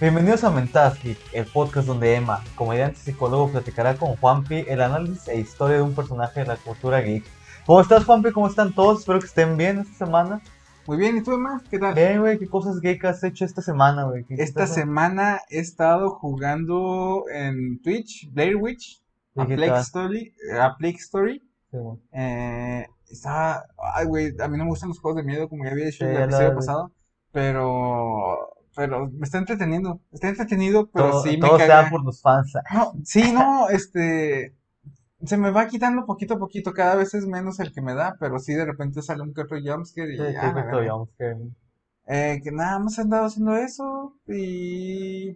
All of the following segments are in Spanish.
Bienvenidos a Mentadas Geek, el podcast donde Emma, comediante y psicólogo, platicará con Juanpi el análisis e historia de un personaje de la cultura geek. ¿Cómo estás, Juanpi? ¿Cómo están todos? Espero que estén bien esta semana. Muy bien, ¿y tú, Emma? ¿Qué tal? Bien, güey, ¿qué cosas geek has hecho esta semana, güey? ¿Qué- qué Esta estás- semana he estado jugando en Twitch, Blair Witch, ¿Y a Plague? Story, a Plague Story. Sí. Eh, estaba, ay, güey, a mí no me gustan los juegos de miedo, como ya había dicho en Sí, el ya episodio pasado, pero, pero me está entreteniendo, está entretenido, pero todo sí me todo caga. sea por los fans. No, sí, no, este, se me va quitando poquito a poquito, cada vez es menos el que me da, pero sí de repente sale un que otro jumpscare y Sí, ya, jumpscare. Eh, que nada más he andado haciendo eso y...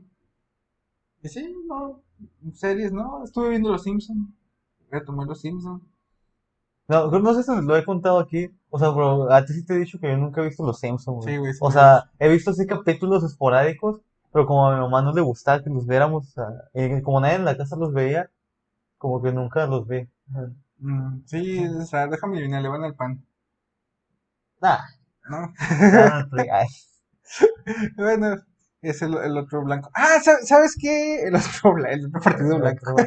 Y sí, no, series, ¿no? Estuve viendo Los Simpsons, retomé Los Simpsons. No, no sé si lo he contado aquí. O sea, bro, a ti sí te he dicho que yo nunca he visto Los Simpsons, güey. Sí, güey, sí O sea, he visto así capítulos esporádicos, pero como a mi mamá no le gustaba que los viéramos, o sea, y como nadie en la casa los veía, como que nunca los. Ajá. Mm, sí, o sea, déjame adivinar, le van al pan, Nah, ¿no? ay, Bueno, es el, el otro blanco. Ah, ¿sab- ¿sabes qué? El otro, el otro partido blanco.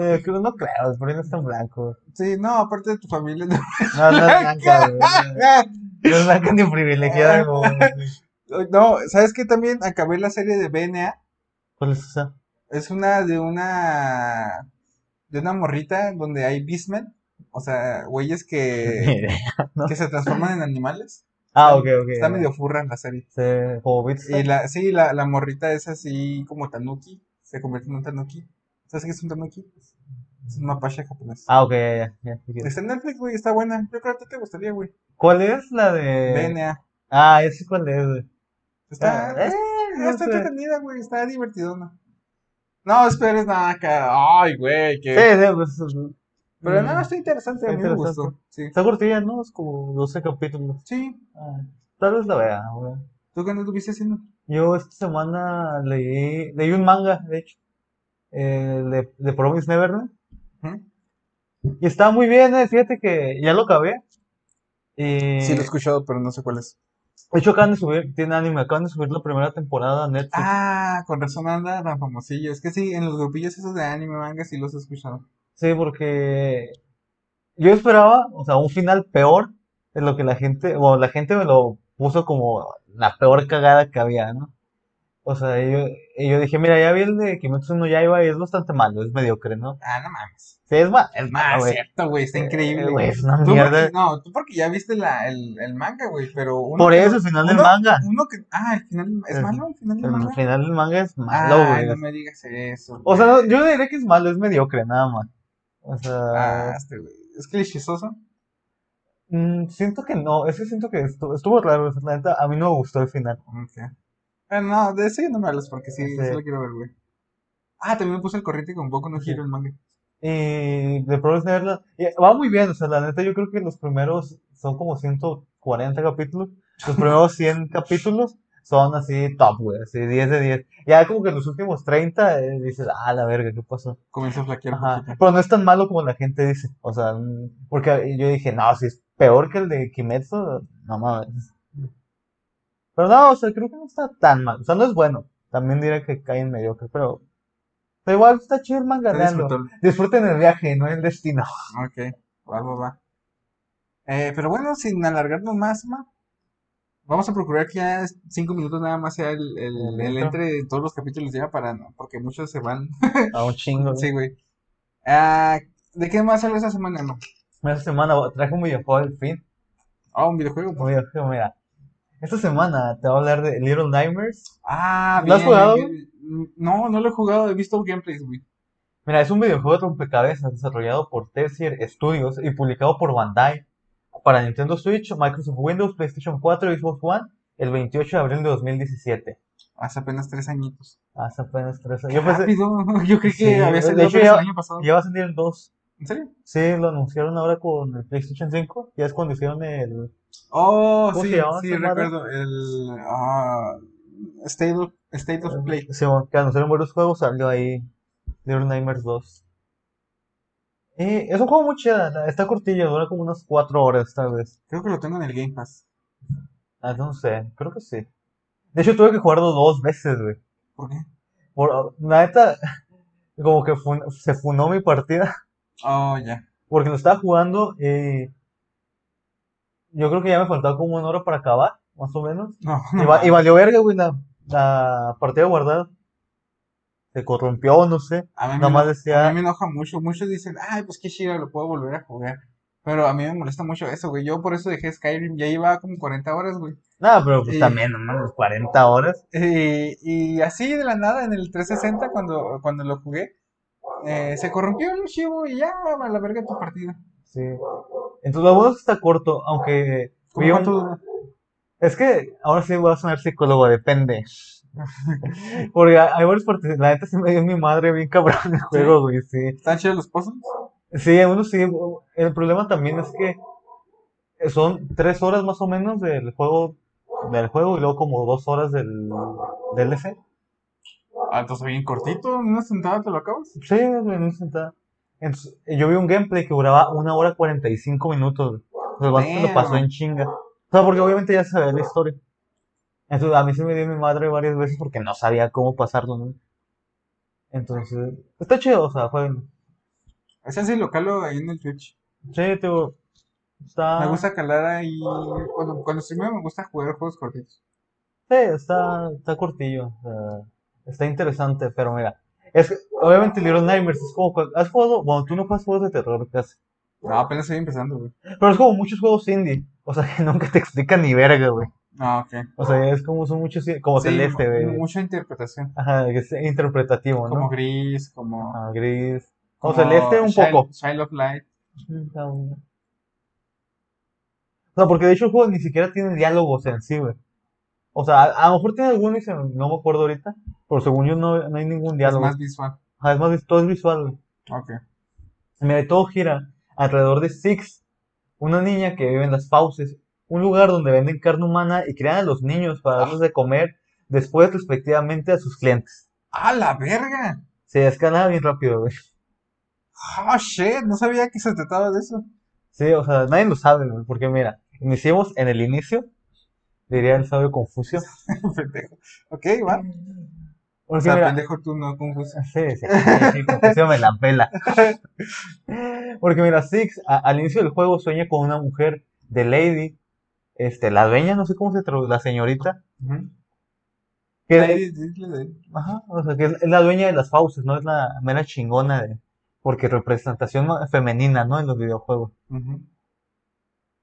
Eh, no creo, por ahí no está en blanco. Sí, no, aparte de tu familia. no. No, no es blanca. No es blanca ni privilegiada, güey. No, ¿sabes qué? También acabé la serie de BNA. ¿Cuál es esa? Es una de una de una morrita donde hay beastmen, o sea, güeyes que, que se transforman en animales. Ah, ok, ok. Está medio furra la serie. Sí, como. Y la, sí, la, la morrita es así como tanuki, se convierte en un tanuki. ¿Sabes qué es un tanuki? Es un mapache japonés. Ah, ok, ya, ya, ya, sí, Está en Netflix, güey, está buena. Yo creo que te gustaría, güey. ¿Cuál es la de...? BNA. Ah, ya sé cuál es, güey. Está, Ah, eh, no está sé. entretenida, güey, está divertidona. No esperes nada. Ay, güey, Sí, que. sí, pues... Pero mm, no, está interesante, a mí me gustó. Sí. Está cortilla, ¿no? Es como 12 capítulos. Sí. Ah, tal vez la vea, güey. ¿Tú qué anduviste haciendo? Yo esta semana leí, leí un manga, de hecho, eh, de, de Promise Neverland. Y está muy bien, eh, fíjate que ya lo acabé. Y Sí, lo he escuchado, pero no sé cuál es. de hecho acaban de subir, tiene anime, acaban de subir la primera temporada a Netflix. Ah, con razón anda tan famosillo. Es que sí, en los grupillos esos de anime, manga, sí los he escuchado. Sí, porque yo esperaba, o sea, un final peor de lo que la gente, o la gente me lo puso como la peor cagada que había, ¿no? O sea, yo, y yo dije, mira, ya vi el de Kimetsu no Yaiba y es bastante malo, es mediocre, ¿no? Ah, no mames. Sí, es malo, es Ah, malo, güey. cierto, güey, está Eh, increíble. güey, es una Tú mierda. porque- no, tú porque ya viste la, el, el manga, güey, pero uno Por eso, el final del manga. Uno que, ah, el final, ¿es El- malo el final del El manga? final del manga es malo, Ay, güey. no me digas eso. O sea, no, yo diría que es malo, es mediocre, nada más. O sea, Ah, este, güey. Es clichizoso. mm, siento que no, es que siento que estuvo, estuvo raro, la neta, a mí no me gustó el final. Ok. Ah, no, de ese no me hablas porque sí, Sí. sí lo quiero ver, güey. Ah, también me puse el corriente con Boku no Sí. Hero el manga. Y de Promise Neverland, va muy bien, o sea, la neta yo creo que los primeros son como 140 capítulos, los primeros 100 capítulos son así top, güey, así 10 de 10. Ya como que los últimos 30 eh, dices, ah, la verga, ¿qué pasó? Comienza a flaquear Ajá, pero no es tan malo como la gente dice, o sea, mm, porque yo dije, no, si es peor que el de Kimetsu, no mames. Pero no, o sea, creo que no está tan mal, o sea, no es bueno, también diré que cae en mediocre, pero, pero igual está chido el manga. Disfruten el viaje, no el destino. Ok, va, va, va. Eh, pero bueno, sin alargarnos más, ma, vamos a procurar que ya cinco minutos nada más sea el, entre de todos los capítulos ya para, no, porque muchos se van. A un chingo. Sí, güey. Ah, ¿de qué más sale esa semana, no? Esta semana traje un videojuego al fin. Ah, un videojuego. Un videojuego, mira. Esta semana te voy a hablar de Little Nightmares. Ah, ¿Lo has jugado? bien. No, no lo he jugado, he visto gameplays, güey. Mira, es un videojuego de rompecabezas desarrollado por Tertier Studios y publicado por Bandai para Nintendo Switch, Microsoft Windows, PlayStation 4 y Xbox One el 28 de abril de 2017. Hace años tres añitos. Hace apenas tres años. Yo pensé, yo creí que Sí, había salido apenas el año pasado. ya va a salir el 2. ¿En serio? Sí, lo anunciaron ahora con el PlayStation 5. Ya es cuando hicieron el. Oh, ¿Cómo sí, sí, madre? recuerdo. El ah, State, of, State of Play. Sí, que anunciaron varios juegos, salió ahí Little Nightmares 2. Eh, es un juego muy chido, está cortillo, dura como unas 4 horas tal vez. Creo que lo tengo en el Game Pass. Ah, no sé, creo que sí. De hecho tuve que jugarlo dos veces, güey. ¿Por qué? Por, la neta, como que fun- se funó mi partida Oh, ya. porque lo estaba jugando y yo creo que ya me faltaba como una hora para acabar, más o menos. No, Y, no. va- y valió verga, güey, la, la partida guardada. Se corrompió, no sé. A mí, me decía- a mí me enoja mucho. Muchos dicen, ay, pues qué chido, lo puedo volver a jugar. Pero a mí me molesta mucho eso, güey. Yo por eso dejé Skyrim. Ya llevaba como 40 horas, güey. Nada, pero pues Y- también, no mames, 40 horas. Y, y así de la nada, en el 360, cuando, cuando lo jugué, eh, se corrompió el archivo y ya, a la verga tu partida. Sí. Entonces, lo bueno está corto, aunque. Es que ahora sí voy a sonar psicólogo, depende. Porque hay varios partes. La neta sí me dio mi madre bien cabrón el juego, güey, sí. ¿Están chidos los puzzles? Sí, uno sí. El problema también es que son tres horas más o menos del juego, del juego y luego como dos horas del DLC. Ah, entonces bien cortito, en una sentada te lo acabas. Sí, en un sentada. Entonces, yo vi un gameplay que duraba una hora 45 minutos. O sea, lo pasó en chinga. O sea, porque obviamente ya sabía la historia. Entonces, a mí se me dio mi madre varias veces porque no sabía cómo pasarlo, ¿no? Entonces, está chido, o sea, fue. Ese sí lo calo ahí en el Twitch. Sí, te digo, está. Me gusta calar ahí. Cuando, cuando streameo me gusta jugar juegos cortitos. Sí, está, está cortillo. o sea, está interesante, pero mira. Es que, obviamente, Little Nightmares es como. ¿Has jugado? Bueno, tú no juegas juegos de terror casi. No, apenas estoy empezando, güey. Pero es como muchos juegos indie. O sea, que nunca te explican ni verga, güey. Ah, ok. O sea, es como son muchos, como Sí, celeste, güey. Mucha interpretación. Ajá, es interpretativo, ¿no? Como gris, como. Ajá, gris. Como como celeste un Child- poco. Child of Light. O sea, porque de hecho el juego ni siquiera tiene diálogos en sí, güey. O sea, a, a lo mejor tiene alguno y se- no me acuerdo ahorita. Pero según yo no, no hay ningún Es diálogo. más visual. Ajá, es más, todo es visual, güey. Ok. Mira, todo gira alrededor de Six, una niña que vive en las fauces, un lugar donde venden carne humana y crean a los niños para darles de comer después respectivamente a sus clientes. ¡Ah, la verga! Se escala bien rápido, güey. ¡Ah, shit! No sabía que se trataba de eso. Sí, o sea, nadie lo sabe, güey, porque mira, iniciemos en el inicio, diría el sabio Confucio. pendejo. Ok, va. O Porque sea, mira, pendejo tú, no confuso. sí, sí, sí, sí, Confucio me la pela. Porque mira, Six a- al inicio del juego sueña con una mujer de Lady, este, la dueña, no sé cómo se traduce, la señorita, que, dile de- ajá, o sea, que es, es la dueña de las fauces, no es la mera chingona de, porque representación femenina, ¿no? En los videojuegos. Ujú.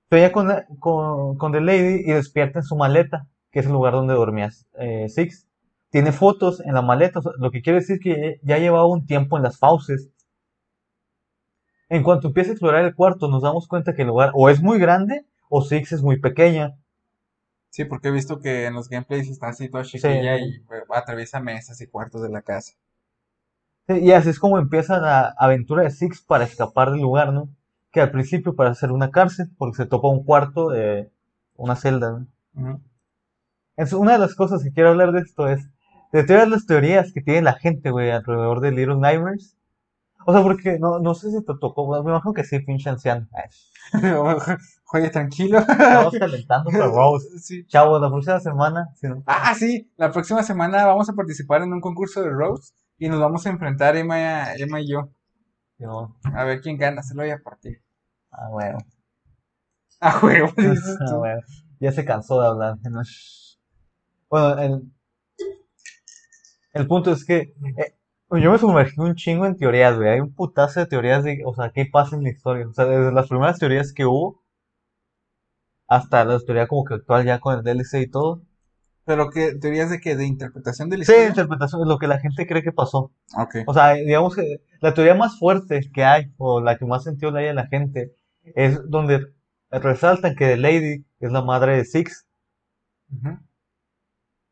Sueña con, con, con The Lady y despierta en su maleta, que es el lugar donde dormía eh, Six. Tiene fotos en la maleta, o sea, lo que quiere decir que ya llevaba un tiempo en las fauces. En cuanto empieza a explorar el cuarto, nos damos cuenta que el lugar o es muy grande o Six es muy pequeña. Sí, porque he visto que en los gameplays está así toda chiquilla Sí. y pues, atraviesa mesas y cuartos de la casa. Sí, Y así es como empieza la aventura de Six para escapar del lugar, ¿no? Que al principio parece ser una cárcel, porque se topa un cuarto de una celda, ¿no? Ujú. Entonces, una de las cosas que quiero hablar de esto es de todas las teorías que tiene la gente, güey, alrededor de Little Nightmares. O sea, porque no, no sé si te tocó, me imagino que sí, pinche anciano. Oye, tranquilo. Estamos calentando para Rose. Sí. Chavos, la próxima semana, si no- Ah, sí, la próxima semana vamos a participar en un concurso de Rose y nos vamos a enfrentar Emma, Emma y yo. no- A ver quién gana, se lo voy a partir. ah, bueno. Ah, juego, dices Ah, tú. bueno. Ya se cansó de hablar. ¿no? Bueno, el, el punto es que eh, yo me sumergí un chingo en teorías, güey. Hay un putazo de teorías de, o sea, qué pasa en la historia. O sea, desde las primeras teorías que hubo hasta la teoría como que actual ya con el DLC y todo. Pero que teorías de que de interpretación de la Sí, historia. interpretación es lo que la gente cree que pasó. Ok. O sea, digamos que la teoría más fuerte que hay, o la que más sentido le hay a la gente, es donde resaltan que The Lady es la madre de Six.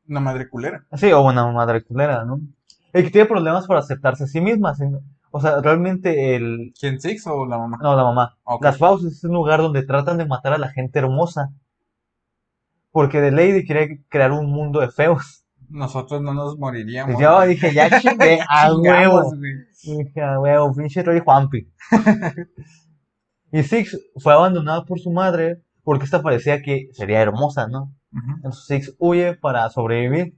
Una madre culera. Sí, o una madre culera, ¿no? Y que tiene problemas para aceptarse a sí misma. O sea, realmente el... ¿Quién, Six o la mamá? No, la mamá. Las pausas es un lugar donde tratan de matar a la gente hermosa. Porque The Lady quiere crear un mundo de feos. Nosotros no nos moriríamos. Y yo güey. dije, ya chingué, a huevo. Dije, a huevo, pinche Roy Juanpi. y Six fue abandonada por su madre porque esta parecía que sería hermosa, ¿no? Entonces Six huye para sobrevivir.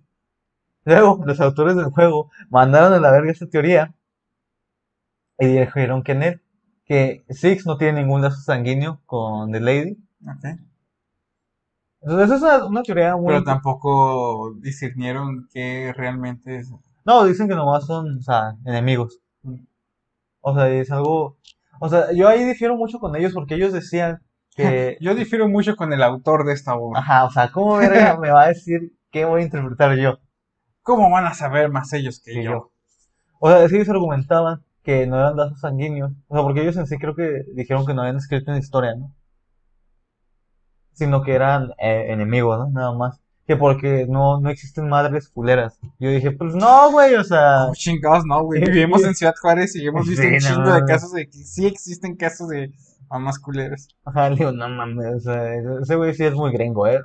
Luego, los autores del juego mandaron a la verga esta teoría y dijeron que Ned, que Six no tiene ningún lazo sanguíneo con The Lady. Ok. Entonces, eso es una, una teoría muy... Pero tampoco discernieron que realmente es. No, dicen que nomás son, o sea, enemigos. O sea, es algo... O sea, yo ahí difiero mucho con ellos porque ellos decían que... Yo difiero mucho con el autor de esta obra. Ajá, o sea, ¿cómo verga me va a decir qué voy a interpretar yo? ¿Cómo van a saber más ellos que que yo? yo? O sea, ellos argumentaban que no eran lazos sanguíneos. O sea, porque ellos en sí creo que dijeron que no habían escrito una historia, ¿no? Sino que eran eh, enemigos, ¿no? Nada más. Que porque no, no existen madres culeras. Yo dije, pues no, güey, o sea... Oh, chingados, no, güey. Vivimos en Ciudad Juárez y hemos visto Sí, un no chingo de casos de que sí existen casos de mamás culeras. Ajá, le digo, no mames, o sea, ese güey sí es muy gringo, ¿eh?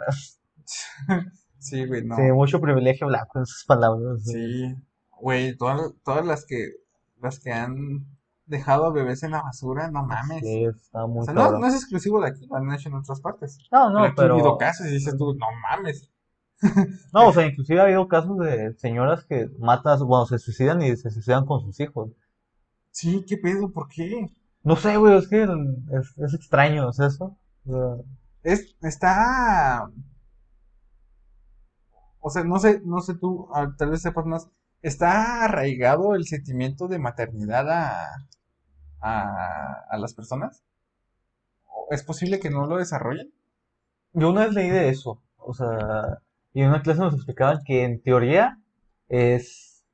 Sí, güey, no. Sí, mucho privilegio blanco en sus palabras. Sí, güey, todas, todas las que las que han dejado a bebés en la basura, no mames. Sí, está O muy sea, no, es exclusivo de aquí, lo han hecho en otras partes. No, Pero no, aquí ha pero... habido casos y dices tú, no mames. No, o sea, inclusive ha habido casos de señoras que matan, bueno, se suicidan y se suicidan con sus hijos. Sí, ¿qué pedo? ¿Por qué? No sé, güey, es que es, es extraño, ¿es eso? O sea, Es, está, o sea, no sé, no sé tú, ah, tal vez sepas más, ¿está arraigado el sentimiento de maternidad a, a, las personas? ¿O ¿Es posible que no lo desarrollen? yo una vez leí de eso, o sea, y en una clase nos explicaban que en teoría es,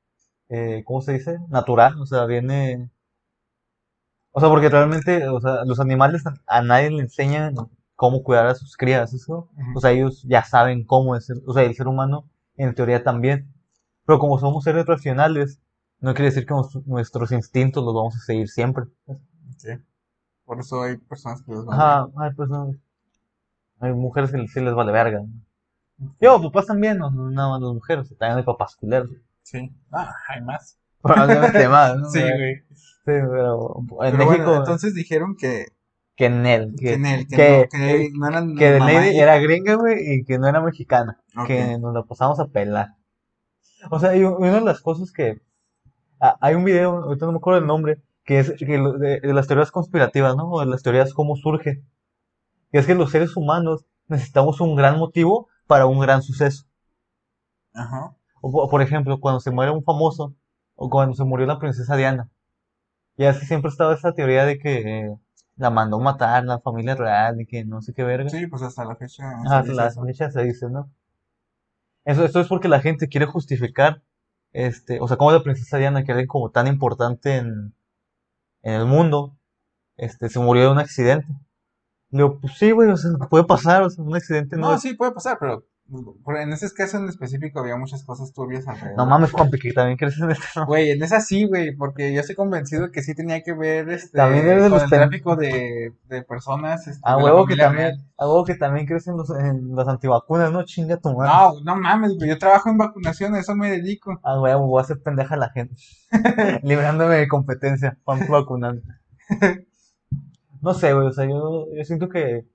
eh, ¿cómo se dice? Natural, o sea, viene, o sea, porque realmente, o sea, los animales a nadie le enseñan cómo cuidar a sus crías, eso, Ujú. o sea, ellos ya saben cómo es, o sea, el ser humano en teoría también, pero como somos seres racionales, no quiere decir que nos- nuestros instintos los vamos a seguir siempre. Sí. Por eso hay personas que los van Ajá, hay personas, hay mujeres que sí les vale verga. ¿no? Yo, papás también, no, no nada más las mujeres, también hay papás culeros. Sí. Ah, hay más. Probablemente más, ¿no? Sí, güey. Sí, pero en Pero México, bueno, entonces dijeron que, que Nel, que, que, en él, que, que, no, que no eran que y- era gringa, güey, y que no era mexicana, que nos la pasamos a pelar. O sea, y una de las cosas que, ah, hay un video, ahorita no me acuerdo el nombre, que es que de, de las teorías conspirativas, ¿no? O de las teorías cómo surge. Que es que los seres humanos necesitamos un gran motivo para un gran suceso. Ajá. O, po- por ejemplo, cuando se muere un famoso, o cuando se murió la princesa Diana. Y así siempre estaba esa teoría de que eh, la mandó matar la familia real y que no sé qué verga. Sí, pues hasta la fecha. Ah, dice la eso. fecha se dice, ¿no? Eso, esto es porque la gente quiere justificar, este, o sea, como la princesa Diana, que alguien como tan importante en, en el mundo, este, se murió de un accidente. Le digo, pues sí, güey, o sea, puede pasar, o sea, un accidente no No, es- sí, puede pasar, pero en ese caso en específico había muchas cosas turbias alrededor. No mames, compi, que también crees en esto. Güey, en esa sí, güey, porque yo estoy convencido que sí tenía que ver este, También eres con los el tráfico de, de personas. Este, A de la huevo que también, real. a huevo que también crees en los, en las antivacunas, ¿no? Chinga tu madre. No, no mames, güey, yo trabajo en vacunación, a eso me dedico. A huevo, voy a hacer pendeja a la gente. Librándome de competencia, pan vacunando. No sé, güey, o sea, yo, yo siento que,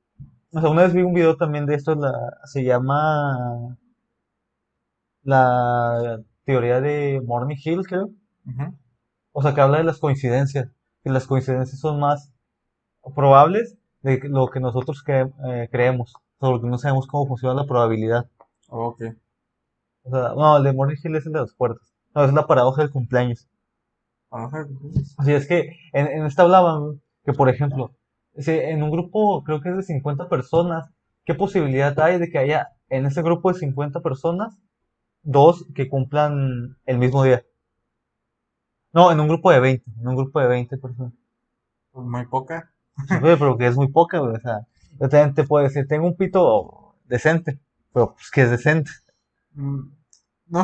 o sea, una vez vi un video también de esto, la, se llama la teoría de Morning Hill, creo. O sea, que habla de las coincidencias, que las coincidencias son más probables de lo que nosotros cre- eh, creemos, porque no sabemos cómo funciona la probabilidad. Ok. O sea, no, el de Morning Hill es el de las puertas. No, es la paradoja del cumpleaños. Ajá, Así es que en, en esta hablaban que, por ejemplo, si en un grupo creo que es de 50 personas, ¿qué posibilidad hay de que haya en ese grupo de 50 personas dos que cumplan el mismo día? No, en un grupo de 20, en un grupo de 20 personas. Pues muy poca. Sí, pero que es muy poca, güey. O sea, yo también te puedo decir, tengo un pito decente, pero pues que es decente. Mm, No,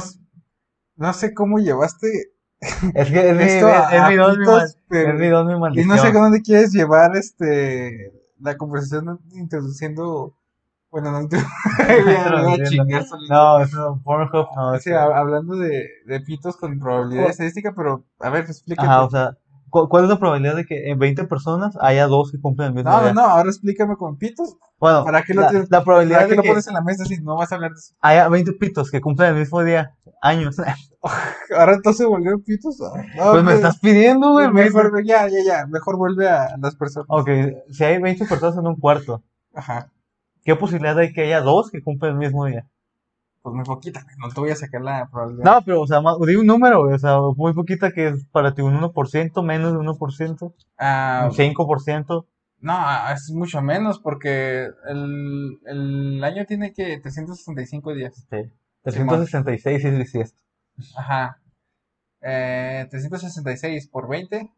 no sé cómo llevaste Es que es esto es, a, es a mi don, mi pitos, mal- pero- es mi don, mi y no sé dónde quieres llevar este la conversación introduciendo. Bueno, no Introduciendo. No, eso, Pornhub, no. Hablando de, de pitos con probabilidad Oh. estadística, pero a ver, explícate. Ajá, o sea, ¿cu- ¿cuál es la probabilidad de que en 20 personas haya dos que cumplen el mismo No, día? no, ahora explícame con pitos. Bueno, ¿Para qué lo la, tienes- la probabilidad ¿Para qué de lo que pones en la mesa si no vas a hablar de eso? haya 20 pitos que cumplen el mismo día, años. Ahora entonces volvieron pitos. Ah, No, pues me estás pidiendo, güey. Mejor, ya, ya, ya. Mejor vuelve a las personas. Ok, si hay 20 personas en un cuarto, Ajá. ¿qué posibilidad hay que haya dos que cumplen el mismo día? Pues muy poquita. güey, No te voy a sacar la probabilidad. No, pero, o sea, más, di un número, güey, o sea, muy poquita que es para ti un 1%, menos de 1%, Ah, un 5%. no, es mucho menos porque el, el año tiene que 365 días. Sí. 366 sí es bisiesto. Ajá. Eh, 366 por 20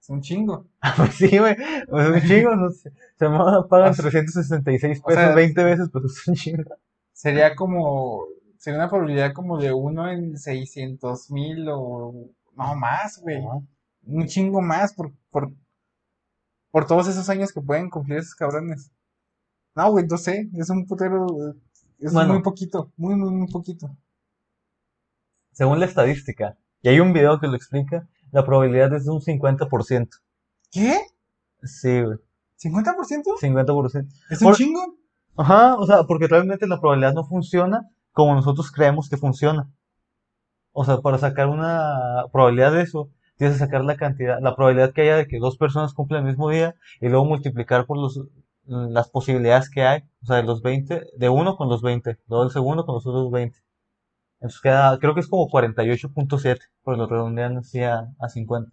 es un chingo. Pues sí, güey, pues es un chingo, no sé, se me pagan O sea, 366 o sea, pesos 20 veces, pues es un chingo. Sería como, sería una probabilidad como de uno en 600 mil o no más, güey. Un chingo más por, por, por todos esos años que pueden cumplir esos cabrones. No, güey, no sé, es un putero, es Bueno. muy poquito, muy, muy, muy poquito. Según la estadística, y hay un video que lo explica, la probabilidad es de un 50%. ¿Qué? Sí, güey, ¿50%? 50%. ¿Es un Por- chingo? Ajá, o sea, porque realmente la probabilidad no funciona como nosotros creemos que funciona. O sea, para sacar una probabilidad de eso, tienes que sacar la cantidad, la probabilidad que haya de que dos personas cumplan el mismo día y luego multiplicar por los, las posibilidades que hay, o sea, de los 20, de uno con los 20, luego el segundo con los otros 20. Entonces queda, creo que es como 48.7, por lo redondean así a, a 50.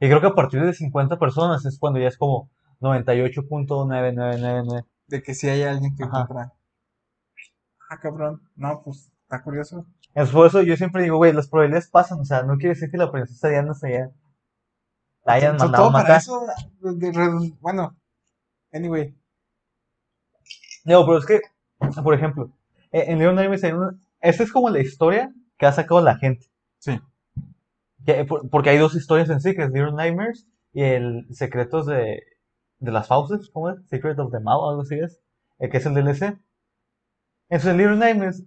Y creo que a partir de 50 personas es cuando ya es como 98.9999. De que si hay alguien que Ajá. compra. Ah, cabrón. No, pues, está curioso. Es por eso yo siempre digo, güey, las probabilidades pasan, o sea, no quiere decir que la princesa Diana se haya, la hayan mandado todo para matar. eso, de- de- bueno, anyway. No, pero es que, por ejemplo, eh, en Little Nightmares hay una, esta es como la historia que ha sacado la gente. Sí. Que- por- porque hay dos historias en sí, que es Little Nightmares y el Secretos de, de las Fauces, ¿cómo es? Secret of the Mao, algo así es, eh, que es el DLC. Entonces, en Little Nightmares,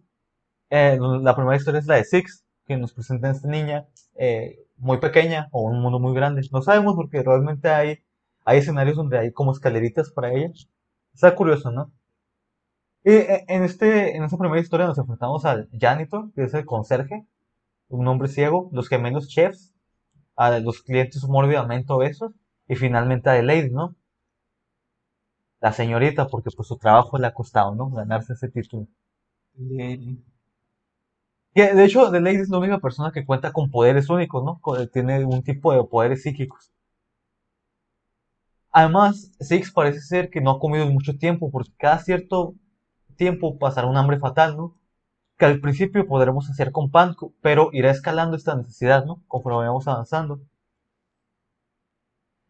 eh, la primera historia es la de Six, que nos presenta a esta niña eh, muy pequeña o un mundo muy grande. No sabemos porque realmente hay, hay escenarios donde hay como escaleritas para ella. Está curioso, ¿no? Y eh, en, este, en esta primera historia nos enfrentamos al janitor, que es el conserje, un hombre ciego, los gemelos chefs, a los clientes mórbidamente obesos y finalmente a The Lady, ¿no? La señorita, porque pues su trabajo le ha costado, ¿no? Ganarse ese título. Lady. De hecho, The Lady es la única persona que cuenta con poderes únicos, ¿no? Co- Tiene un tipo de poderes psíquicos. Además, Six parece ser que no ha comido en mucho tiempo, porque cada cierto tiempo pasará un hambre fatal, ¿no? Que al principio podremos hacer con pan, pero irá escalando esta necesidad, ¿no? Conforme vayamos avanzando.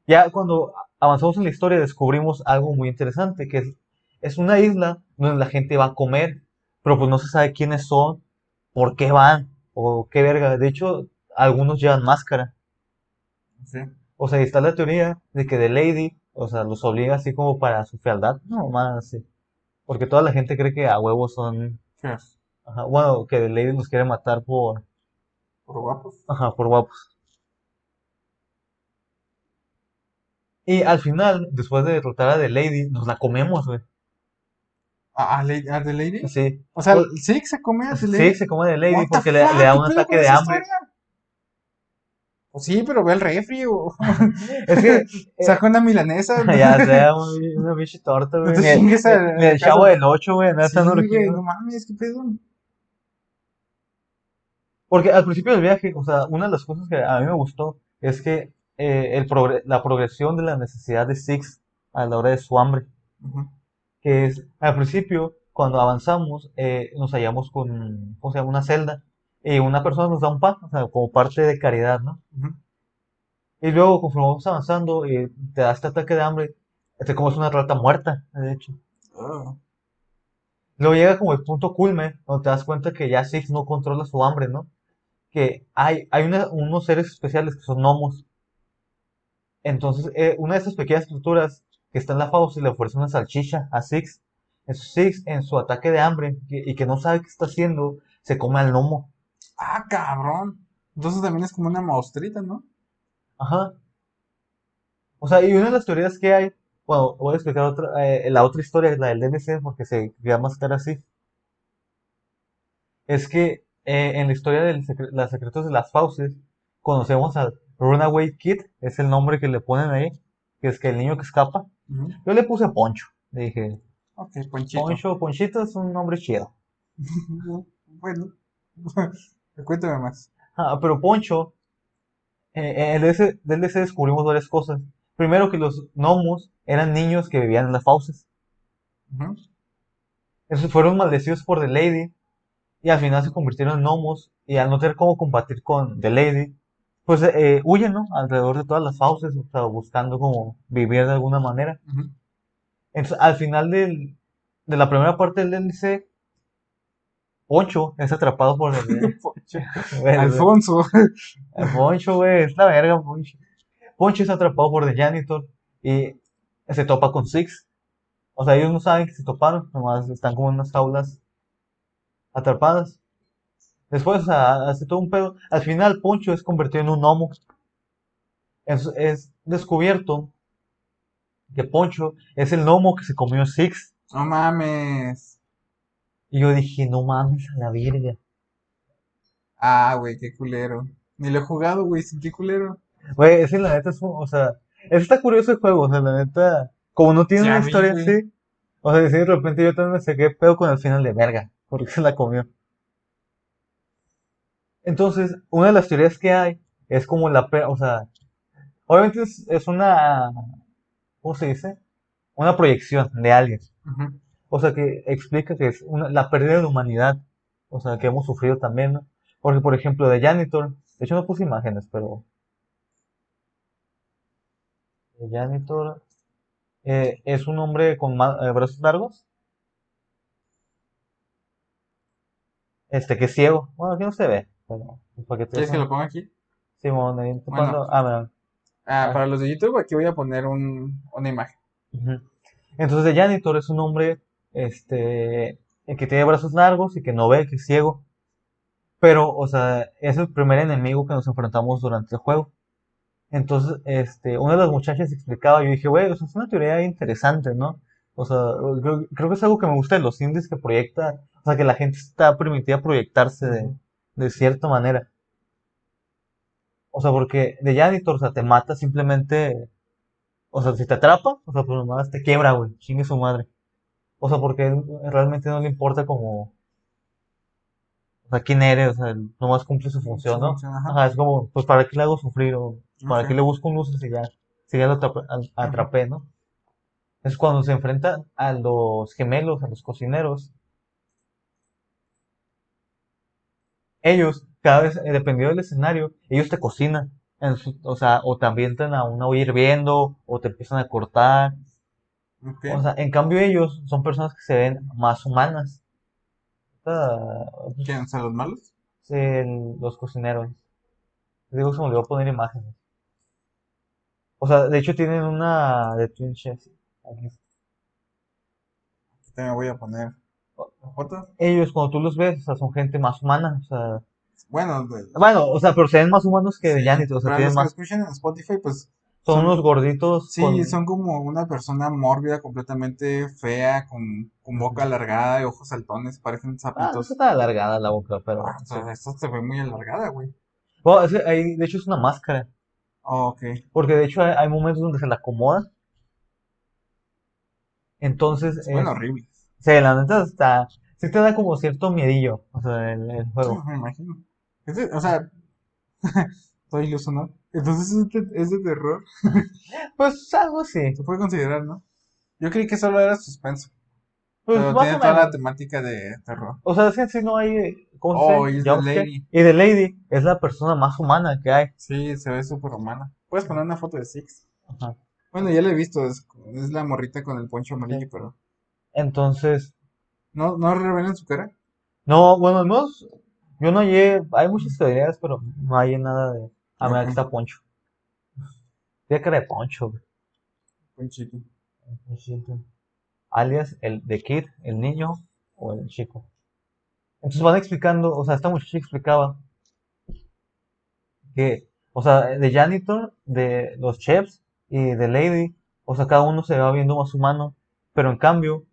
Ya cuando avanzamos en la historia descubrimos algo muy interesante, que es, es una isla donde la gente va a comer, pero pues no se sabe quiénes son, por qué van, o qué verga. De hecho, algunos llevan máscara. Sí. O sea, y está la teoría de que The Lady, o sea, los obliga así como para su fealdad. No, más así. Porque toda la gente cree que a huevos son. Feos. Ajá, bueno, que The Lady los quiere matar por. Por guapos. Ajá, por guapos. Y al final, después de derrotar a The Lady, nos la comemos, güey. ¿A, a, a The Lady? Sí. O sea, Pues- sí, se come a The Sí, Lady. se come The Lady porque le, da ¿qué un ataque de hambre. historia? Pues sí, pero ve el refri o Es que. saca una milanesa. ¿no? ya sea un- una biche torta, güey. No Ni el- a- a chavo del 8, güey, nada Sí, tan güey, no mames, qué pedo. Porque al principio del viaje, o sea, una de las cosas que a mí me gustó es que eh, el progre- la progresión de la necesidad de Six a la hora de su hambre, que es, al principio, cuando avanzamos, eh, nos hallamos con, o sea, una celda, y una persona nos da un pan, o sea, como parte de caridad, ¿no? Y luego, conforme vamos avanzando, y te da este ataque de hambre, te comes una rata muerta, de hecho. Oh. Luego llega como el punto culme, donde te das cuenta que ya Six no controla su hambre, ¿no? Que hay, hay una- unos seres especiales que son gnomos. Entonces, eh, una de esas pequeñas criaturas que está en la fauce le ofrece una salchicha a Six. Entonces, Six, en su ataque de hambre que- y que no sabe qué está haciendo, se come al gnomo. Ah, cabrón. Entonces también es como una maustrita, ¿no? Ajá. O sea, y una de las teorías que hay, bueno, voy a explicar otra, eh, la otra historia, la del DMC, porque se llama estar así. Es que eh, en la historia de los secretos de las fauces, conocemos al Runaway Kid, es el nombre que le ponen ahí, que es que el niño que escapa. Yo le puse Poncho, le dije, Ok, Ponchito. Poncho, Ponchito es un nombre chido. bueno, cuéntame más. Ah, pero Poncho, eh, en el DLC, del DLC descubrimos varias cosas. Primero que los gnomos eran niños que vivían en las fauces. Esos fueron maldecidos por The Lady y al final se convirtieron en gnomos y al no tener cómo combatir con The Lady, pues eh, huyen, ¿no? Alrededor de todas las fauces, o sea, buscando como vivir de alguna manera. Ujú. Entonces, al final del, de la primera parte del DLC, Poncho es atrapado por el... Alfonso. Poncho, güey, es la verga, Poncho. Poncho es atrapado por The Janitor y se topa con Six. O sea, ellos no saben que se toparon, nomás están como en unas jaulas atrapadas. Después, hace todo un pedo. Al final, Poncho es convertido en un gnomo. Es, es descubierto que Poncho es el gnomo que se comió Six. No mames. Y yo dije, no mames a la virgen. Ah, güey, qué culero. Ni lo he jugado, güey, qué culero. Güey, ese la neta es un, o sea, ese está curioso el juego, o sea, la neta, como no tiene Ya una historia así, o sea, de repente yo también me saqué pedo con el final de verga, porque se la comió. Entonces, una de las teorías que hay es como la, o sea, obviamente es, es una, ¿cómo se dice? Una proyección de alguien. O sea, que explica que es una, la pérdida de humanidad, o sea, que hemos sufrido también, ¿no? Porque, por ejemplo, de Janitor, de hecho no puse imágenes, pero de Janitor eh, es un hombre con eh, brazos largos, este, que es ciego. Bueno, aquí no se ve, pues, para ¿Quieres que lo ponga aquí? Simón, ahí te Bueno. ah, mira. Ah, Ah. para los de YouTube, aquí voy a poner un, una imagen. Ujú. Entonces, de Janitor es un hombre, este, que tiene brazos largos y que no ve, que es ciego. Pero, o sea, es el primer enemigo que nos enfrentamos durante el juego. Entonces, este, una de las muchachas explicaba, yo dije, güey, o sea, es una teoría interesante, ¿no? O sea, creo, creo que es algo que me gusta de los indies que proyecta, o sea, que la gente está permitida proyectarse de, de cierta manera. O sea, porque de Janitor, o sea, te mata simplemente, o sea, si te atrapa, o sea, pues nomás te quiebra, güey, chingue su madre. O sea, porque realmente no le importa como, o sea, quién eres, o sea, nomás cumple su función, ¿no? Ajá. Ajá, es como, pues para qué le hago sufrir o para qué le busco un uso si ya, si ya lo atrapé, ¿no? Es cuando se enfrentan a los gemelos, a los cocineros. Ellos, cada vez, eh, dependiendo del escenario, ellos te cocinan. En su- o sea, o te ambientan a una olla hirviendo, o te empiezan a cortar. Ok. O sea, en cambio ellos son personas que se ven más humanas. Ah, ¿Quién son los malos? los cocineros. Digo, se me olvidó poner imágenes. O sea, de hecho tienen una de Twin Chefs. Aquí. Aquí también voy a poner Ellos, cuando tú los ves, o sea, son gente más humana. O sea, Bueno, de- bueno, o sea, pero se ven más humanos que de sí, Janitor. O sea, tienen los que más. escuchen en Spotify, pues Son son- unos gorditos. sí, con- son como una persona mórbida, completamente fea, con, con boca alargada y ojos saltones, parecen Ah, zapitos. está alargada la boca, pero. Ah, o sea, esto se ve muy alargada, güey. Bueno, ese- ahí, de hecho, es una máscara. Oh, ok. Porque de hecho hay, hay momentos donde se la acomoda. Entonces, ven es- horribles. Sí, la neta está. Sí te da como cierto miedillo. O sea, el, el juego. Sí, me imagino. O sea, estoy iluso, ¿no? Entonces es de, es de terror. Pues algo así. Se puede considerar, ¿no? Yo creí que solo era suspenso. Pues pero tiene toda la temática de terror. O sea, es que sí no hay. ¿Cómo se Oh, dice? y es The. Lady. Y The Lady es la persona más humana que hay. Sí, se ve súper humana. Puedes poner una foto de Six. Ajá. Bueno, ya la he visto. Es, es la morrita con el poncho amarillo, pero. Entonces, ¿No, no revelan su cara? no, bueno, al menos yo no hallé. Hay muchas teorías, pero no hay nada de. Ah, mira, aquí está Poncho. Tiene cara de Poncho, güey. Ponchito. Ponchito. Alias el de Kid, el niño o el chico. Entonces van explicando, o sea, esta muchacha explicaba que, o sea, de janitor, de los chefs y de Lady, o sea, cada uno se va viendo más humano, pero en cambio,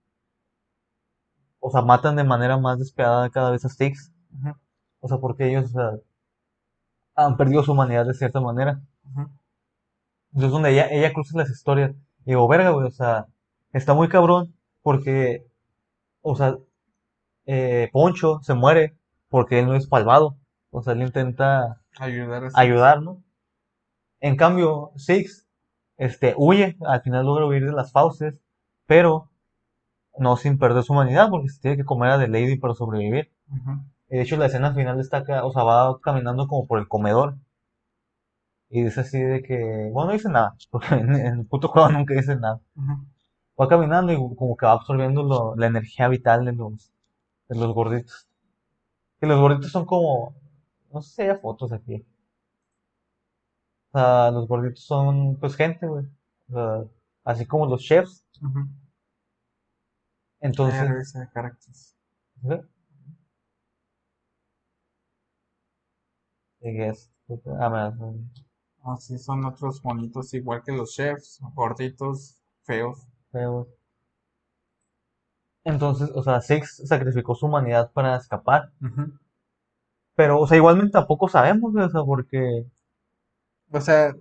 o sea, matan de manera más despiadada cada vez a Styx, Ujú, o sea, porque ellos, o sea, han perdido su humanidad de cierta manera. ujú. Entonces, donde ella, ella cruza las historias, y digo, verga, güey, o sea, está muy cabrón, porque, o sea, eh, Poncho se muere porque él no es palmado, o sea, él intenta Ayudar a ayudar, ¿no? En cambio, Six, este, huye, al final logra huir de las fauces, pero no sin perder su humanidad, porque se tiene que comer a The Lady para sobrevivir. Y de hecho, la escena final destaca, o sea, va caminando como por el comedor. Y dice así de que, bueno, no dice nada, porque en, en el puto juego nunca dice nada. Va caminando y como que va absorbiendo lo- la energía vital de los, de los gorditos. Y los gorditos son como, no sé si hay fotos aquí. O sea, los gorditos son pues gente, güey. O sea, así como los chefs. Ujú. Entonces, RS Characters. ¿sí? I guess. Ah, Así son otros monitos, igual que los chefs, gorditos, feos. feos. Entonces, o sea, Six sacrificó su humanidad para escapar. Pero, o sea, igualmente tampoco sabemos, o sea, porque, O sea,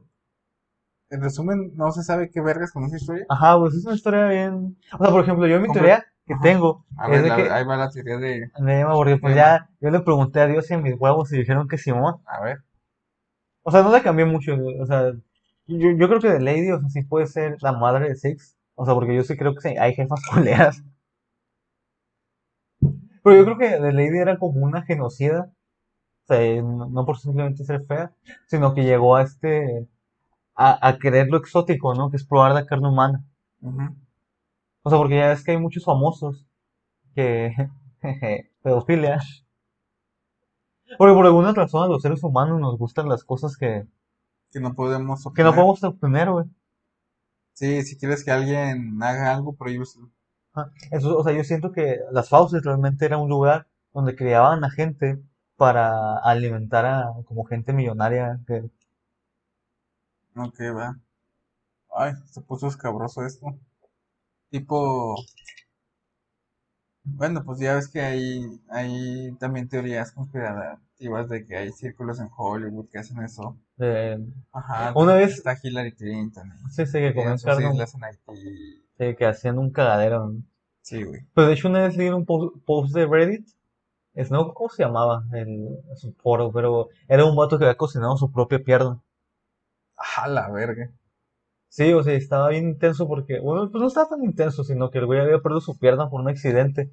en resumen, no se sabe qué vergas con esa historia. ajá, pues es una historia bien. O sea, por ejemplo, yo mi Comple- teoría que tengo A ver, de la- que ahí va la teoría de. me porque pues ya yo le pregunté a Dios a mis huevos y dijeron que Simón. A ver. O sea, no le cambié mucho, o sea, yo, yo creo que The Lady, o sea, sí puede ser la madre de Six. O sea, porque yo sí creo que sí, hay jefas culeras. Pero yo creo que The Lady era como una genocida. O sea, no, no por simplemente ser fea, sino que llegó a este, a, a querer lo exótico, ¿no? Que es probar la carne humana. Ujú. O sea, porque ya ves que hay muchos famosos que, pedofilia. Porque por alguna razón a los seres humanos nos gustan las cosas que, Que no podemos que no obtener. podemos obtener, güey. Sí, si quieres que alguien haga algo, prohíbeselo. Eso, o sea, yo siento que las fauces realmente era un lugar donde criaban a gente para alimentar a como gente millonaria. Que, Ok, va. Ay, se puso escabroso esto. Tipo. Bueno, pues ya ves que hay, hay también teorías conspirativas de que hay círculos en Hollywood que hacen eso. Ajá. Una vez- Está Hillary Clinton. y sí, sí, que Haití. sí, que hacían un cagadero. ¿no? Sí, güey. Pues de hecho una vez leí un po- post de Reddit, es, no, ¿cómo se llamaba? El, su foro, pero era un vato que había cocinado su propia pierna. Ajá, la verga. Sí, o sea, estaba bien intenso porque, bueno, pues no estaba tan intenso, sino que el güey había perdido su pierna por un accidente.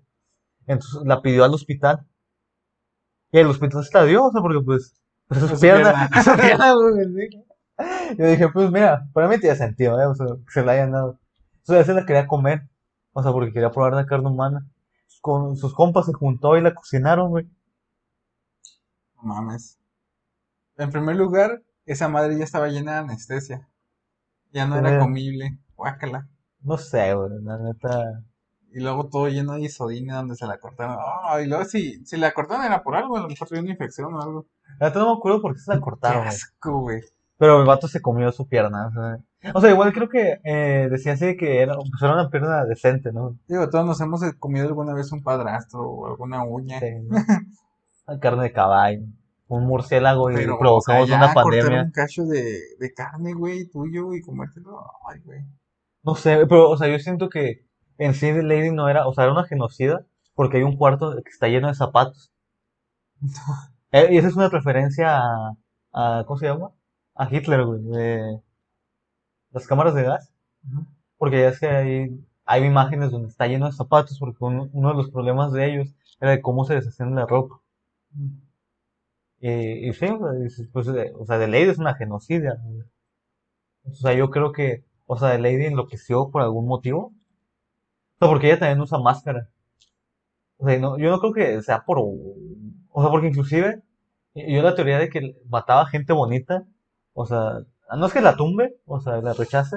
Entonces la pidió al hospital. Y el hospital se la dio, o sea, porque pues, pues es Es su pierna, su pierna, güey, sí. Yo dije, pues mira, para mí tiene sentido, ¿eh? O sea, que se la hayan dado. O sea, se la quería comer, o sea, porque quería probar la carne humana. Con sus compas se juntó y la cocinaron, güey. No mames. En primer lugar, esa madre ya estaba llena de anestesia. Ya no era comible. Guácala. No sé, güey, la neta. Y luego todo lleno de isodina donde se la cortaron. Ah, y luego si, si la cortaron era por algo, a lo mejor tenía una infección o algo. La no me acuerdo por qué se la Qué cortaron, güey. asco, güey. Pero el vato se comió su pierna. O sea, o sea, igual creo que eh, decía así que era, pues era una pierna decente, ¿no? Digo, todos nos hemos comido alguna vez un padrastro o alguna uña. Sí. Una carne de caballo, un murciélago y Pero, o sea, provocamos una pandemia. un cacho de, de carne, güey, tuyo y comértelo. Ay, güey. No sé, pero, o sea, yo siento que en sí Lady no era, o sea, era una genocida porque hay un cuarto que está lleno de zapatos. Eh, y esa es una referencia a, a, ¿cómo se llama? A Hitler, güey, de las cámaras de gas. Porque ya es que hay, hay imágenes donde está lleno de zapatos, porque uno, uno de los problemas de ellos era de cómo se deshacían de la ropa. Y, y sí, o sea, pues, eh, o sea, The Lady es una genocida. ¿no? O sea, yo creo que, o sea, The Lady enloqueció por algún motivo. O sea, porque ella también usa máscara. O sea, no, yo no creo que sea por, o sea, porque inclusive, yo la teoría de que mataba gente bonita, o sea, no es que la tumbe, o sea, la rechace,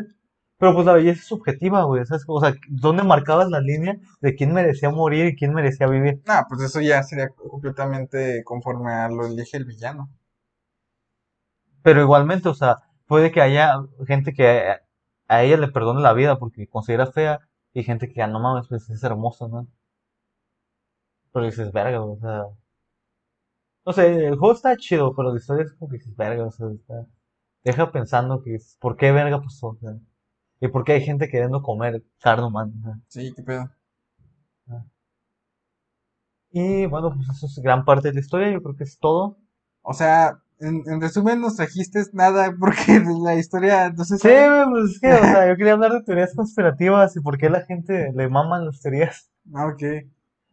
pero pues la belleza es subjetiva, güey, ¿sabes? O sea, ¿dónde marcabas la línea de quién merecía morir y quién merecía vivir? Nah, pues eso ya sería completamente conforme a lo elige el villano. Pero igualmente, o sea, puede que haya gente que a ella le perdone la vida porque considera fea y gente que ya no mames, pues es hermoso, ¿no? Pero dices, verga, o sea. No sé, el juego está chido, pero la historia es como que dices, verga, o sea, está- deja pensando que es, ¿por qué verga pasó? O sea, y por qué hay gente queriendo comer carne humana. Sí, qué pedo. Y bueno, pues eso es gran parte de la historia, yo creo que es todo. O sea, en, en resumen, nos trajiste nada porque la historia no se Sí, pues es que, o sea, yo quería hablar de teorías conspirativas y por qué la gente le maman las teorías. Ah, ok.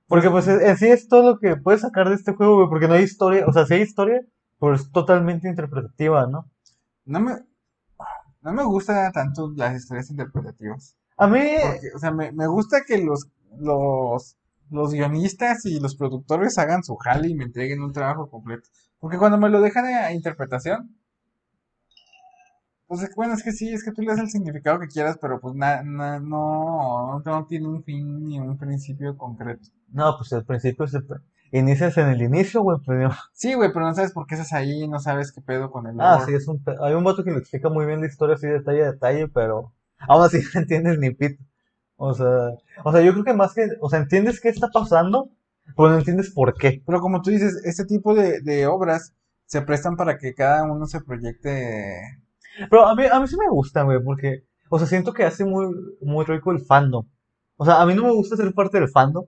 Porque pues en sí es todo lo que puedes sacar de este juego, güey, porque no hay historia, o sea, sí hay historia, pero es totalmente interpretativa, ¿no? No me, no me gustan tanto las historias interpretativas. A mí, Porque, o sea, me, me gusta que los, los, los guionistas y los productores hagan su jale y me entreguen un trabajo completo. Porque cuando me lo dejan a interpretación, pues bueno, es que sí, es que tú le das el significado que quieras, pero pues na- na- no, no tiene un fin ni un principio concreto. no, pues el principio pr- inicias en el inicio, güey, primero. Sí, güey, pero no sabes por qué estás ahí, no sabes qué pedo con el Ah, sí, es un, hay un vato que le explica muy bien la historia así detalle a detalle, pero aún así no entiendes ni pito. O sea, o sea, yo creo que más que, o sea, entiendes qué está pasando, pero no entiendes por qué. Pero como tú dices, este tipo de, de obras se prestan para que cada uno se proyecte. Pero a mí, a mí sí me gusta, güey, porque, o sea, siento que hace muy, muy rico el fandom. O sea, a mí no me gusta ser parte del fandom,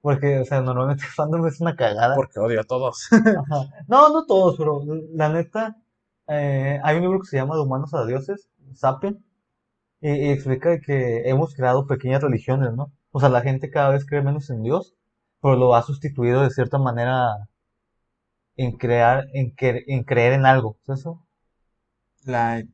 porque, o sea, normalmente el fandom es una cagada. Porque odio a todos. Ajá. No, no todos, pero la neta, eh, hay un libro que se llama De humanos a dioses, Sapien, y, y explica que hemos creado pequeñas religiones, ¿no? O sea, la gente cada vez cree menos en Dios, pero lo ha sustituido de cierta manera en crear, en, que- en creer en algo, ¿es eso? Like,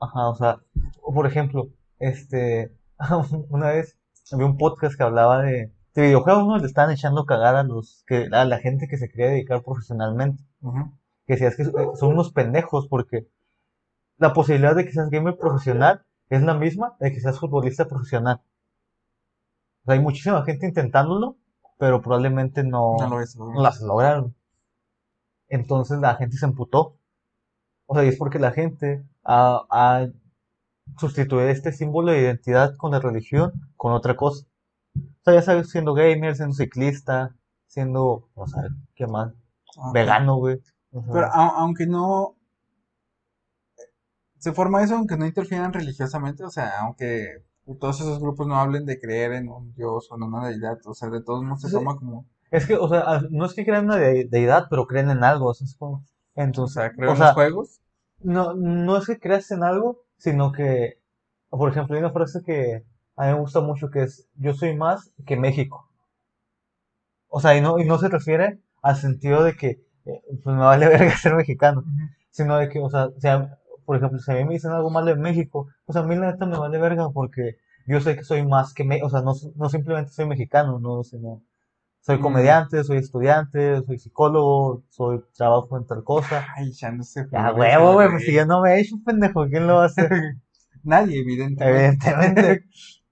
Ajá, o sea, por ejemplo, este, una vez vi un podcast que hablaba de, de videojuegos, ¿no? Le estaban echando cagada a los que, a la gente que se quería dedicar profesionalmente. ujú. Que decías que eh, son unos pendejos porque la posibilidad de que seas gamer profesional es la misma de que seas futbolista profesional. O sea, hay muchísima gente intentándolo, pero probablemente no, no lo es. güey. no las lograron. Entonces la gente se emputó. O sea, y es porque la gente ha, ha sustituido este símbolo de identidad con la religión con otra cosa. O sea, ya sabes, siendo gamer, siendo ciclista, siendo, o sea, ¿qué más? Ok. Vegano, güey. O sea, Pero a- aunque no. Se forma eso aunque no interfieran religiosamente, o sea, aunque todos esos grupos no hablen de creer en un dios o en una deidad, o sea, de todos modos se Sí. toma como. Es que, o sea, a- no es que crean una de- deidad, pero creen en algo. O sea, es como- O entonces, sea, creo o en sea, juegos. no, no es que creas en algo, sino que, por ejemplo, hay una frase que a mí me gusta mucho que es, yo soy más que México. O sea, y no, y no se refiere al sentido de que, eh, pues me vale verga ser mexicano, sino de que, o sea, por ejemplo, si a mí me dicen algo malo de México, pues a mí la neta me vale verga porque yo sé que soy más que México, o sea, no, no simplemente soy mexicano, no, sino soy Mm. comediante, soy estudiante, soy psicólogo, soy trabajo en tal cosa. Ay, ya no sé. Ya, huevo, güey, pues si yo no me he hecho pendejo, ¿quién lo va a hacer? Nadie, evidentemente. Evidentemente.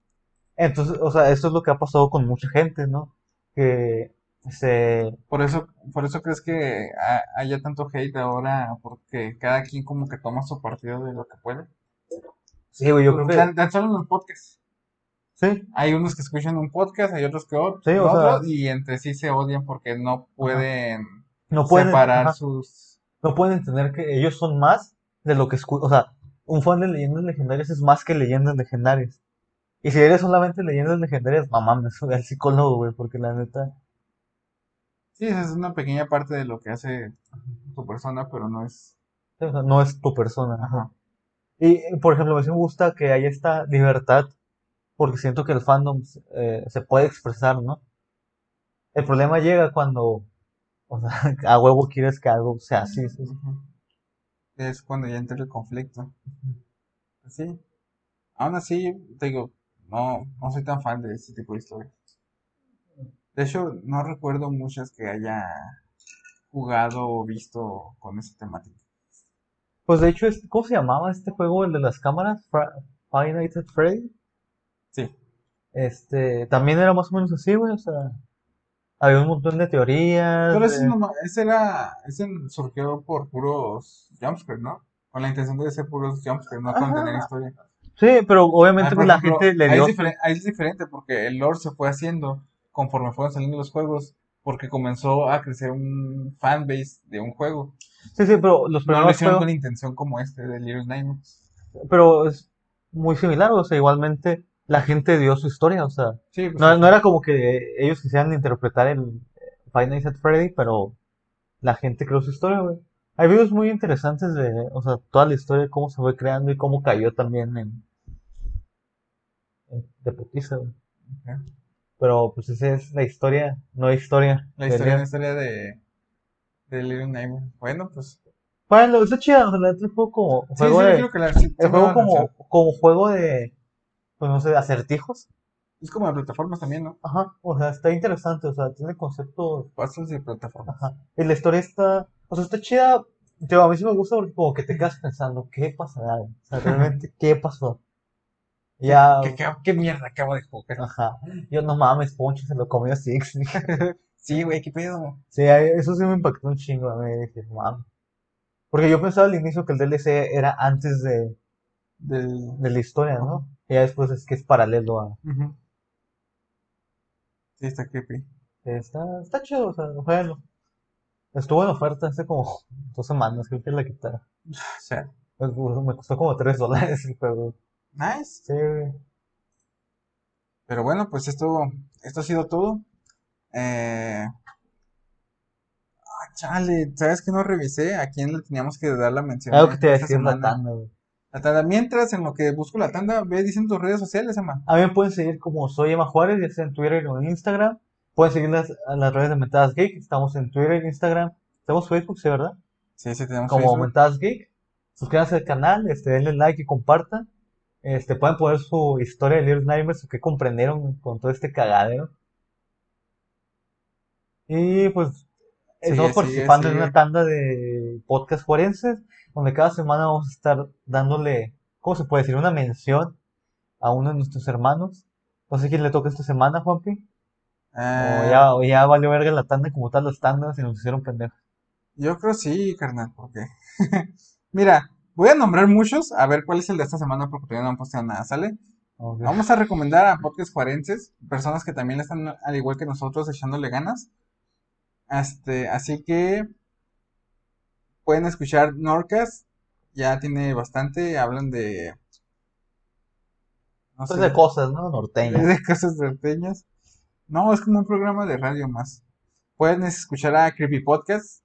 Entonces, o sea, esto es lo que ha pasado con mucha gente, ¿no? Que se... Por eso, por eso crees que ha- haya tanto hate ahora, porque cada quien como que toma su partido de lo que puede. Sí, güey, yo creo que... Tan solo en los podcasts. Sí, Hay unos que escuchan un podcast, hay otros que Sí, otros, sea- y entre sí se odian porque no pueden no pueden, separar ajá, sus... no pueden entender que ellos son más de lo que escuchan. O sea, un fan de leyendas legendarias es más que leyendas legendarias. Y si eres solamente leyendas legendarias, mamá, me sube al psicólogo, güey, porque la neta... Sí, esa es una pequeña parte de lo que hace tu persona, pero no es... o sea, no es tu persona. Ajá. Y, por ejemplo, a mí me gusta que haya esta libertad, porque siento que el fandom eh, se puede expresar, ¿no? El problema llega cuando, o sea, a huevo quieres que algo sea así. Es cuando ya entra el conflicto. Sí. Aún así, te digo, no, no soy tan fan de este tipo de historias. De hecho, no recuerdo muchas que haya jugado o visto con esa temática. Pues de hecho, ¿cómo se llamaba este juego, el de las cámaras? Five Nights at Freddy. Sí. Este, también era más o menos así, güey, o sea, había un montón de teorías. Pero ese, de- no, ese era, ese surgió por puros jumpscares, ¿no? Con la intención de ser puros jumpscares, no contener historia. Sí, pero obviamente Ah, pues, la gente le ahí dio. es, ahí es diferente porque el lore se fue haciendo conforme fueron saliendo los juegos, porque comenzó a crecer un fanbase de un juego. Sí, sí, pero los No lo primeros hicieron juegos. con intención como este de Little Nightmares. Pero es muy similar, o sea, igualmente la gente dio su historia, o sea, Sí, pues, no, no era como que ellos quisieran interpretar el Five Nights at Freddy, pero la gente creó su historia, güey. Hay videos muy interesantes de, o sea, toda la historia de cómo se fue creando y cómo cayó también en, en- de putiza, güey. Pero pues esa es la historia, no historia. La de historia, la historia de, de Little Nightmares. Bueno, pues. Bueno, está chida, o sea, el juego como juego sí, de, creo que la, sí, sí el juego como, como juego de, pues no sé, de acertijos. Es como de plataformas también, ¿no? Ajá, o sea, está interesante, o sea, tiene conceptos, Puzzles y plataformas. ajá. Y la historia está, o sea, está chida, a mí sí me gusta porque como que te quedas pensando, ¿qué pasará? O sea, realmente, ¿qué pasó? Ya, ¿Qué, qué, qué mierda acabo de jugar? ajá, yo no mames, Poncho se lo comió Six. Sí, güey, qué pedo. Sí, eso sí me impactó un chingo a mí, dije, mames. Porque yo pensaba al inicio que el DLC era antes de, Del. de la historia, ¿no? Y ya después es que es paralelo a... Sí, está creepy. Está, está chido, o sea, juegalo. Estuvo en oferta hace como dos semanas, creo que la quitaron. O sea, Me me costó como tres dólares el juego. nice. Sí. Pero bueno, pues esto, esto ha sido todo. Eh... Ah, chale, ¿sabes qué no revisé? ¿A quién le teníamos que dar la mención Algo que te iba a decir güey. La tanda. Mientras, en lo que busco la tanda, ve diciendo tus redes sociales, Emma. A mí me pueden seguir como soy Emma Juárez, ya sea en Twitter o en Instagram. Pueden seguir las, a las redes de Mentadas Geek. Estamos en Twitter, Instagram. Tenemos Facebook, sí, ¿verdad? Sí, sí, tenemos Como Facebook. Mentadas Geek. Suscríbanse al canal, este, denle like y compartan. Este, pueden poner su historia de Little Nightmares, o qué comprendieron con todo este cagadero. Y pues estamos participando en una tanda de podcast forenses, donde cada semana vamos a estar dándole, ¿cómo se puede decir? Una mención a uno de nuestros hermanos. No sé quién le toca esta semana, Juanpi. O Eh, ya, o ya valió verga la tanda como tal, las tandas y nos hicieron pendejos. Yo creo sí, carnal, porque. Mira, voy a nombrar muchos, a ver cuál es el de esta semana, porque todavía no han posteado nada, ¿sale? Vamos a recomendar a podcasts forenses, personas que también están, al igual que nosotros, echándole ganas. Este, así que pueden escuchar Norcas, ya tiene bastante, hablan de. No Pues sé, de cosas, ¿no? Norteñas. de cosas norteñas. No, es como un programa de radio más. Pueden escuchar a Creepy Podcast,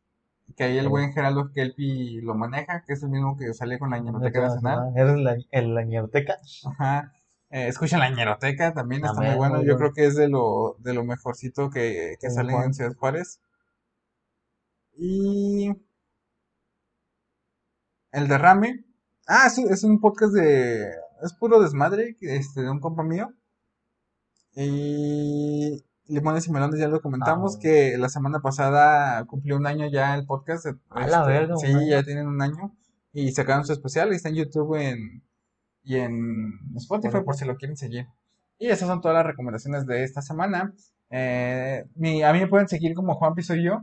que ahí el buen Geraldo Kelpi lo maneja, que es el mismo que sale con la Ñeroteca Nacional. Eres la, el la ñeroteca. Ajá. Eh, escuchen la Ñeroteca, también está muy bueno. Yo creo que es de lo, de lo mejorcito que, que sale en. Ciudad Juárez. Y el derrame. Ah, es, un- es un podcast de. Es puro desmadre, este, de un compa mío. Y Limones y Melones ya lo comentamos, Ah. que la semana pasada cumplió un año ya el podcast. A la este, verga, Sí, ya tienen un año. Y sacaron su especial y está en YouTube en, y en Spotify por si lo quieren seguir. Y esas son todas las recomendaciones de esta semana. Eh, mi- a mí me pueden seguir como Juanpi soy yo.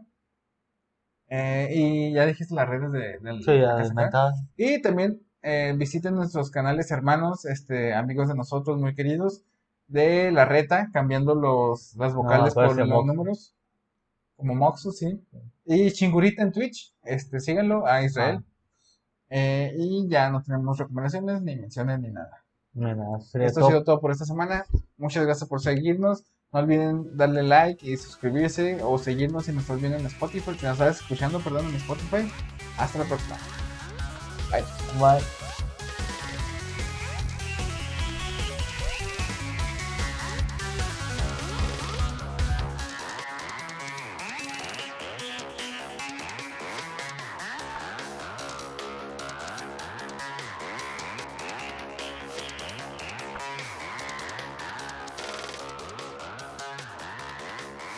Eh, y ya dijiste las redes de, del Sí. Y también eh, visiten nuestros canales hermanos, este, amigos de nosotros muy queridos, de La Reta, cambiando los, las vocales por los números. Como Moxu, sí. Y Chingurita en Twitch, este, síganlo a Israel. Eh, y ya no tenemos recomendaciones, ni menciones, ni nada. Bueno, Esto ha sido todo por esta semana. Muchas gracias por seguirnos. No olviden darle like y suscribirse o seguirnos si nos estás viendo en Spotify, si nos estás escuchando, perdón, en Spotify. Hasta la próxima. Bye. Bye.